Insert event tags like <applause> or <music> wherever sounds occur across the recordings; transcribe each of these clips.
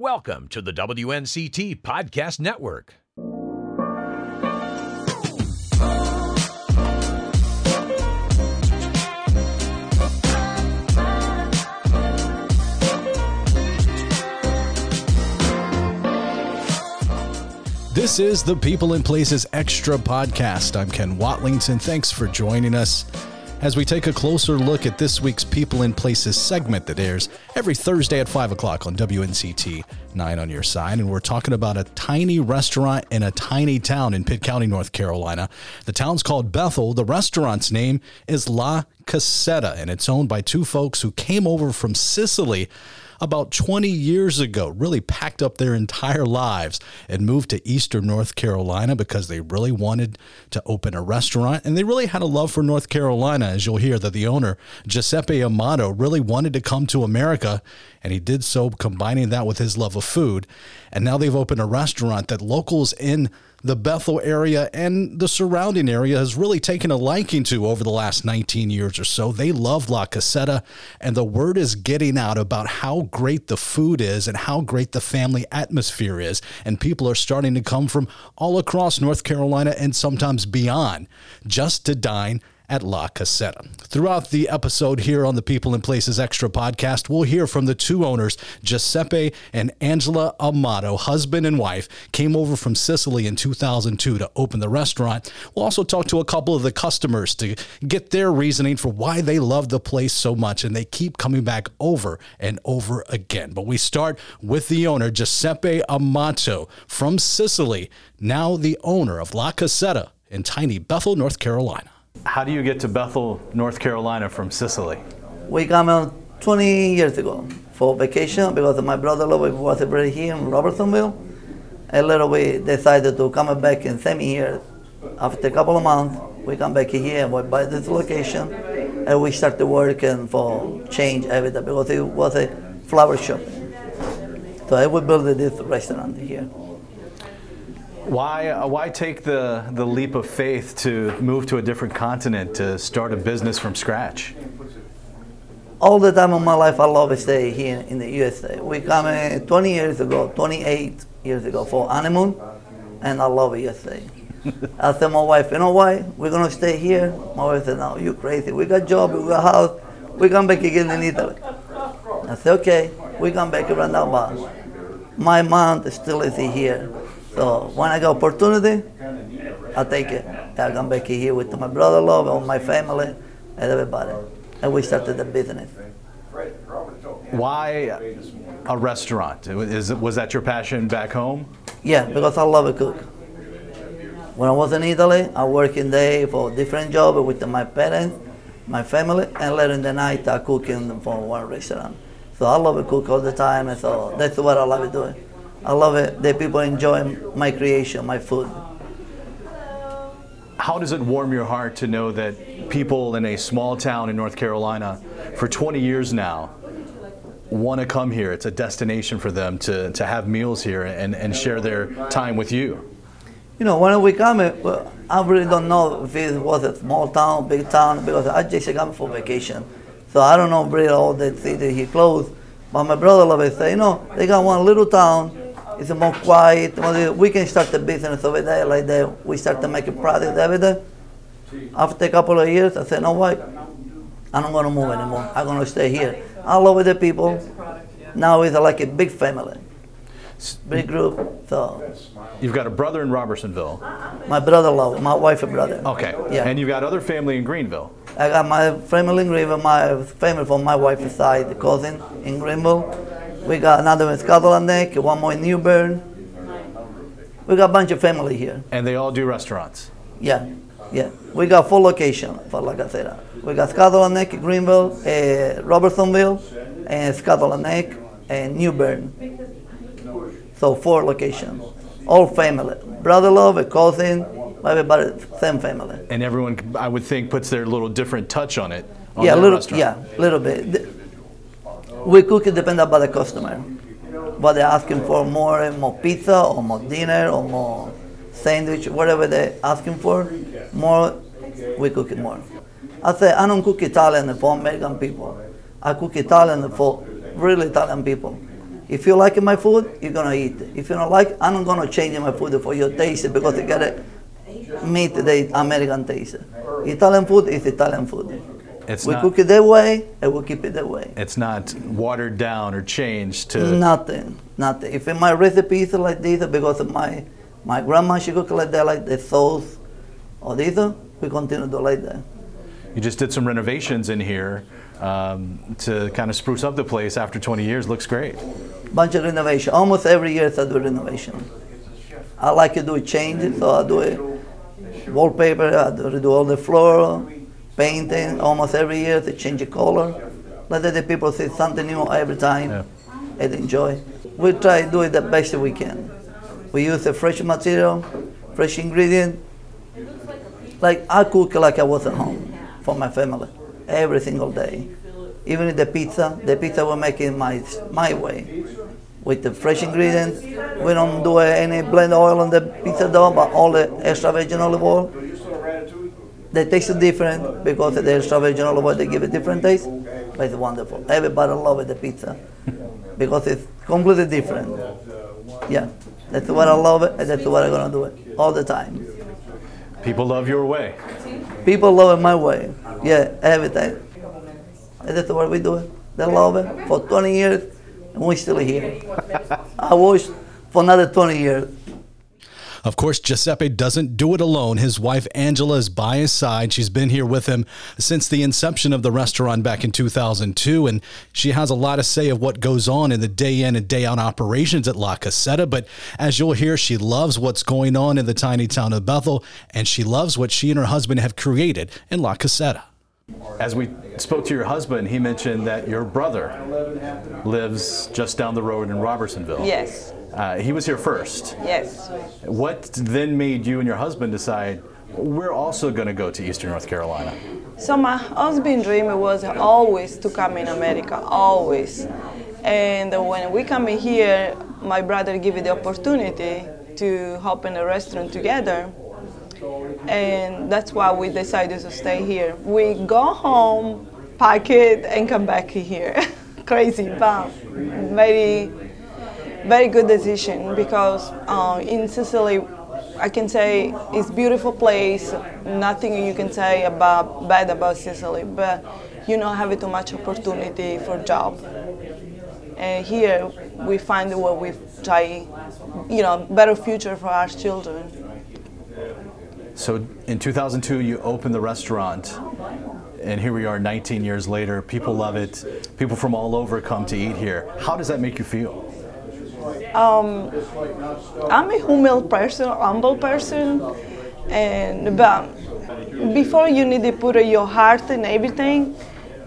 Welcome to the WNCT Podcast Network. This is the People and Places Extra podcast. I'm Ken Watlington. Thanks for joining us as we take a closer look at this week's People in Places segment that airs every Thursday at 5 o'clock on WNCT 9 on your side. And we're talking about a tiny restaurant in a tiny town in Pitt County, North Carolina. The town's called Bethel. The restaurant's name is La Casetta, and it's owned by two folks who came over from Sicily about 20 years ago, really packed up their entire lives and moved to Eastern North Carolina because they really wanted to open a restaurant. And they really had a love for North Carolina, as you'll hear that the owner, Giuseppe Amato, really wanted to come to America. And he did so, combining that with his love of food. And now they've opened a restaurant that locals in the Bethel area and the surrounding area has really taken a liking to over the last 19 years or so. They love La Casetta, and the word is getting out about how great the food is and how great the family atmosphere is. And people are starting to come from all across North Carolina and sometimes beyond just to dine at La Casetta. Throughout the episode here on the People and Places Extra podcast, we'll hear from the two owners, Giuseppe and Angela Amato, husband and wife, came over from Sicily in 2002 to open the restaurant. We'll also talk to a couple of the customers to get their reasoning for why they love the place so much and they keep coming back over and over again. But we start with the owner, Giuseppe Amato from Sicily, now the owner of La Casetta in tiny Bethel, North Carolina. How do you get to Bethel, North Carolina from Sicily? We came out 20 years ago for vacation because my brother was here in Robersonville. And later we decided to come back in same year. After a couple of months, we come back here and we buy this location and we started working for change everything because it was a flower shop. So I would build this restaurant here. Why, uh, why take the, the leap of faith to move to a different continent to start a business from scratch? All the time of my life, I love to stay here in the USA. We come uh, 20 years ago, 28 years ago for honeymoon, and I love USA. <laughs> I said my wife, you know why? We're gonna stay here. My wife said, no, you crazy. We got job, we got house. We come back again in Italy. I said, okay, we come back around now, but my mom still is here. So when I get opportunity, I take it. I come back here with my brother-in-law, my family, and everybody. And we started the business. Why a restaurant? Is, was that your passion back home? Yeah, because I love to cook. When I was in Italy, I worked in day for different job with my parents, my family, and later in the night I cooking for one restaurant. So I love to cook all the time, and so that's what I love doing. I love it that people enjoy my creation, my food. How does it warm your heart to know that people in a small town in North Carolina for 20 years now want to come here? It's a destination for them to, to have meals here and, and share their time with you. You know, when we come, eh, I really don't know if it was a small town, big town, because I just come for vacation. So I don't know really all the city he closed. But my brother always say, you know, they got one little town, it's more quiet. We can start the business over there like that. We start to make a product over there. After a couple of years, I said, no what? I'm not gonna move anymore. I'm gonna stay here. I love the people. Now it's like a big family, big group. So You've got a brother in Robersonville. my brother-in-law, my wife and brother. Okay. Yeah. And you've got other family in Greenville. I got my family in Greenville, my family from my wife's side, the cousin in Greenville. We got another in Scotland Neck, one more in New Bern. We got a bunch of family here. And they all do restaurants. Yeah, yeah. We got four locations for La said. We got Scotland Neck, Greenville, uh, Robersonville, and Scotland Neck, and New Bern. So four locations. All family. Brother love, a cousin, everybody, same family. And everyone, I would think, puts their little different touch on it. on yeah, little, restaurant. yeah, little bit. We cook it depend about the customer. What they're asking for more, more pizza or more dinner or more sandwich, whatever they're asking for, more, we cook it more. I say I don't cook Italian for American people. I cook Italian for really Italian people. If you like my food, you're gonna eat. If you don't like, I'm not gonna change my food for your taste because you gotta meet the American taste. Italian food is Italian food. It's we not, cook it that way, and we keep it that way. it's not watered down or changed to. Nothing, nothing. If my recipe is like this, because of my my grandma she cook like that, like the sauce or this, we continue to like that. You just did some renovations in here um, to kind of spruce up the place after 20 years. Looks great. Bunch of renovation. Almost every year I do renovation. I like to do change, so I do it wallpaper, I do, do all the floor, painting. Almost every year to change the color. Let the people see something new every time Yeah. and enjoy. We try to do it the best we can. We use the fresh material, fresh ingredient. Like I cook like I was at home for my family every single day. Even the pizza, the pizza we're making my my way with the fresh ingredients. We don't do any blend oil on the pizza dough, but all the extra virgin olive oil. They taste different because the extra virgin olive oil they give a different taste, but it's wonderful. Everybody loves the pizza because it's completely different. Yeah, that's what I love it, and that's what I'm gonna do it all the time. People love your way. People love it my way. Yeah, everything. And that's what we do. it. They love it for 20 years, and we're still here. <laughs> I wish for another 20 years. Of course, Giuseppe doesn't do it alone. His wife Angela is by his side. She's been here with him since the inception of the restaurant back in 2002, and she has a lot to say of what goes on in the day in and day out operations at La Casetta. But as you'll hear, she loves what's going on in the tiny town of Bethel, and she loves what she and her husband have created in La Casetta. As we spoke to your husband, he mentioned that your brother lives just down the road in Robersonville. Yes, Uh, he was here first. yes. What then made you and your husband decide we're also going to go to Eastern North Carolina? So my husband's dream was always to come in America, always. And when we come in here, my brother gave me the opportunity to open a restaurant together. And that's why we decided to stay here. We go home, pack it, and come back here. <laughs> Crazy, but very, very good decision because uh, in Sicily, I can say it's beautiful place. Nothing you can say about bad about Sicily, but you don't have too much opportunity for job. And here we find where we try, you know, better future for our children. So in 2002, you opened the restaurant, and here we are 19 years later. People love it. People from all over come to eat here. How does that make you feel? I'm a humble person, humble person, and but before you need to put your heart in everything,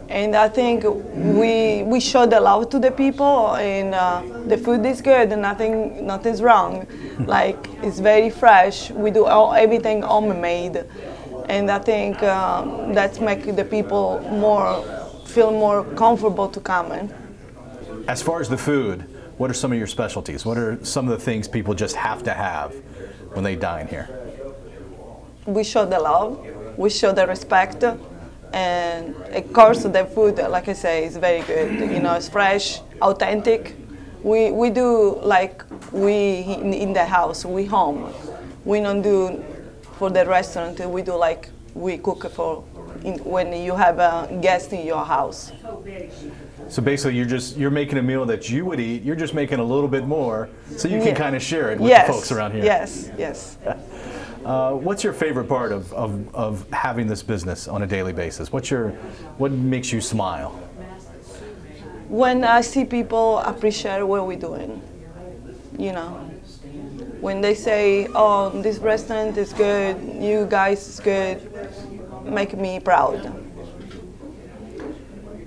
and I think we we show the love to the people, and uh, the food is good, and nothing nothing's wrong. like it's very fresh. We do all, everything homemade, and I think um, that's make the people more feel more comfortable to come in. As far as the food, what are some of your specialties? What are some of the things people just have to have when they dine here? we show the love, we show the respect, and of course the food, like I say, is very good. You know, it's fresh, authentic. We we do like we in, in the house, we home. We don't do for the restaurant. We do like we cook for in, when you have a guest in your house. So basically, you're just you're making a meal that you would eat. You're just making a little bit more, so you can Yeah. kind of share it with yes, the folks around here. Yes, yes. <laughs> Uh, what's your favorite part of, of, of having this business on a daily basis? What's your what makes you smile? when I see people appreciate what we're doing, you know, when they say, "Oh, this restaurant is good, you guys is good," make me proud.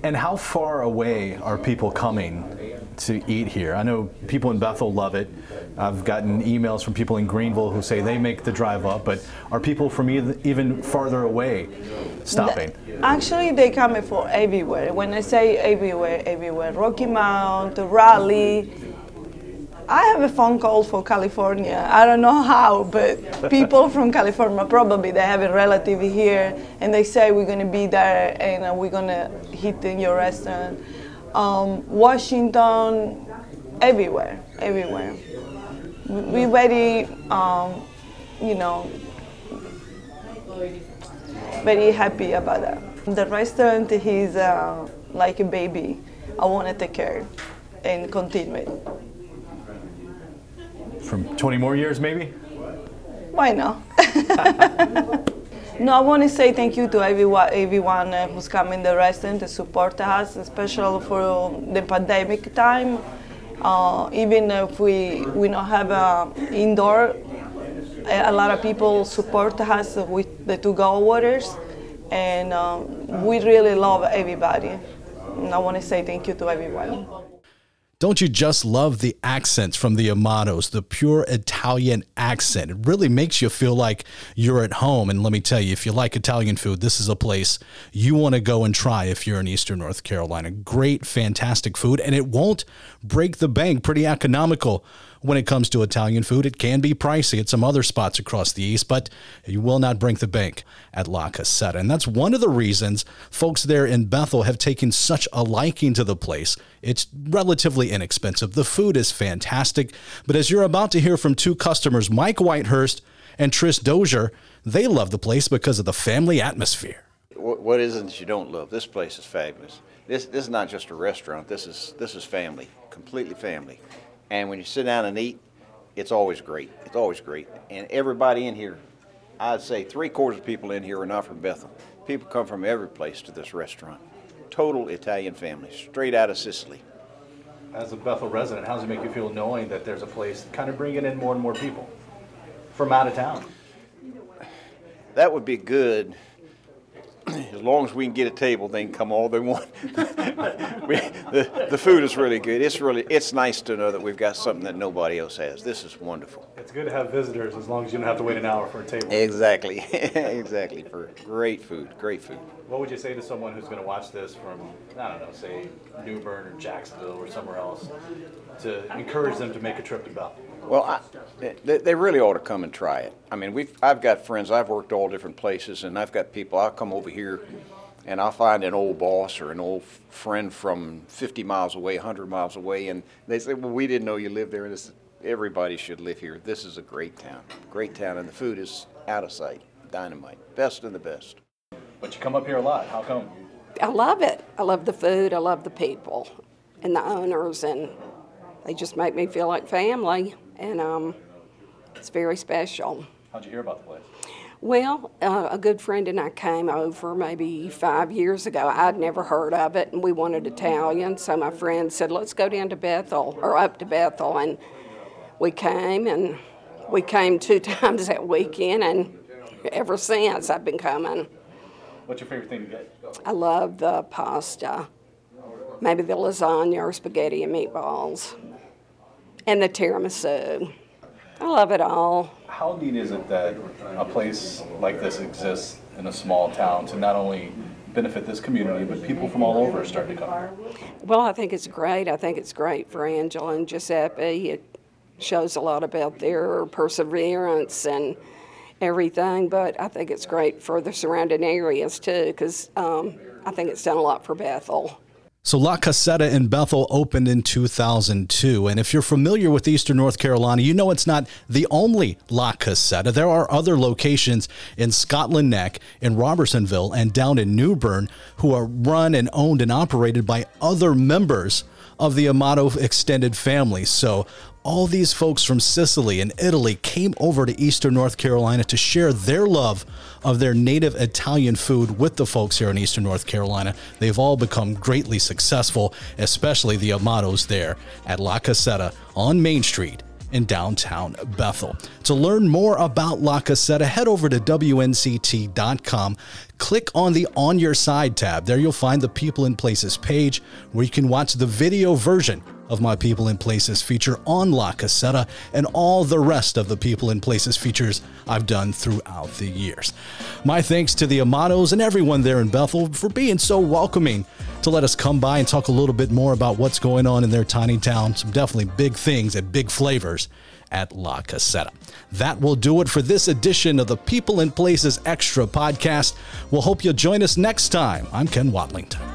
And how far away are people coming to eat here? I know people in Bethel love it. I've gotten emails from people in Greenville who say they make the drive up, but are people from even farther away stopping? Actually, they come for everywhere. When I say everywhere, everywhere, Rocky Mount, Raleigh. I have a phone call for California. I don't know how, but people from California probably they have a relative here, and they say we're gonna be there and uh, we're gonna hit in your restaurant. Um, Washington, everywhere, everywhere. We very, um, you know, very happy about that. The restaurant is uh, like a baby. I want to take care and continue it. From 20 more years, maybe? Why not? <laughs> no, I want to say thank you to everyone, everyone uh, who's come in the restaurant to support us, especially for the pandemic time. Uh, even if we we don't have a indoor, a, lot of people support us with the to-go waters, and um, we really love everybody. And I want to say thank you to everyone. Don't you just love the accents from the Amatos, the pure Italian accent? It really makes you feel like you're at home. And let me tell you, if you like Italian food, this is a place you want to go and try if you're in Eastern North Carolina. Great, fantastic food, and it won't break the bank. Pretty economical when it comes to Italian food. It can be pricey at some other spots across the East, but you will not break the bank at La Casetta. And that's one of the reasons folks there in Bethel have taken such a liking to the place. It's relatively inexpensive. The food is fantastic. But as you're about to hear from two customers, Mike Whitehurst and Tris Dozier, they love the place because of the family atmosphere. What is it that you don't love? This place is fabulous. This, this is not just a restaurant. This is this is family, completely family. And when you sit down and eat, it's always great. It's always great. And everybody in here, I'd say three quarters of people in here are not from Bethel. People come from every place to this restaurant. Total Italian family, straight out of Sicily. As a Bethel resident, how does it make you feel knowing that there's a place kind of bringing in more and more people from out of town? That would be good as long as we can get a table, they can come all they want. <laughs> we, the, the food is really good. It's really it's nice to know that we've got something that nobody else has. This is wonderful. It's good to have visitors as long as you don't have to wait an hour for a table. Exactly, <laughs> exactly. For great food, great food. What would you say to someone who's going to watch this from I don't know, say New Bern or Jacksonville or somewhere else, to encourage them to make a trip to Bethel? Well, I, they, they, really ought to come and try it. I mean, we've I've got friends. I've worked all different places, and I've got people. I'll come over here, and I'll find an old boss or an old friend from 50 miles away, 100 miles away, and they say, "Well, we didn't know you lived there." And this, everybody should live here. This is a great town, great town, and the food is out of sight, dynamite, best of the best. But you come up here a lot. How come? I love it. I love the food. I love the people, and the owners, and they just make me feel like family and um, it's very special. How'd you hear about the place? Well, uh, a good friend and I came over maybe five years ago. I'd never heard of it, and we wanted Italian, so my friend said, "Let's go down to Bethel or up to Bethel," and we came, and we came two <laughs> times that weekend, and ever since I've been coming. What's your favorite thing to get? I love the pasta, maybe the lasagna or spaghetti and meatballs and the tiramisu. I love it all. How neat is it that a place like this exists in a small town to not only benefit this community, but people from all over are starting to come? Well, I think it's great. I think it's great for Angela and Giuseppe. It shows a lot about their perseverance and everything, but I think it's great for the surrounding areas too, because um, I think it's done a lot for Bethel. So La Casetta in Bethel opened in 2002. And if you're familiar with Eastern North Carolina, you know it's not the only La Casetta. There are other locations in Scotland Neck, in Robersonville, and down in New Bern who are run and owned and operated by other members of the Amato extended family. So all these folks from Sicily and Italy came over to Eastern North Carolina to share their love of their native Italian food with the folks here in Eastern North Carolina. They've all become greatly successful, especially the Amatos there at La Casetta on Main Street in downtown Bethel. To learn more about La Casetta, head over to WNCT.com. Click on the On Your Side tab. There you'll find the People and Places page where you can watch the video version of my People and Places feature on La Casetta and all the rest of the People and Places features I've done throughout the years. My thanks to the Amatos and everyone there in Bethel for being so welcoming to let us come by and talk a little bit more about what's going on in their tiny town. Some definitely big things and big flavors at La Casetta. That will do it for this edition of the People and Places Extra podcast. We'll hope you'll join us next time. I'm Ken Watlington.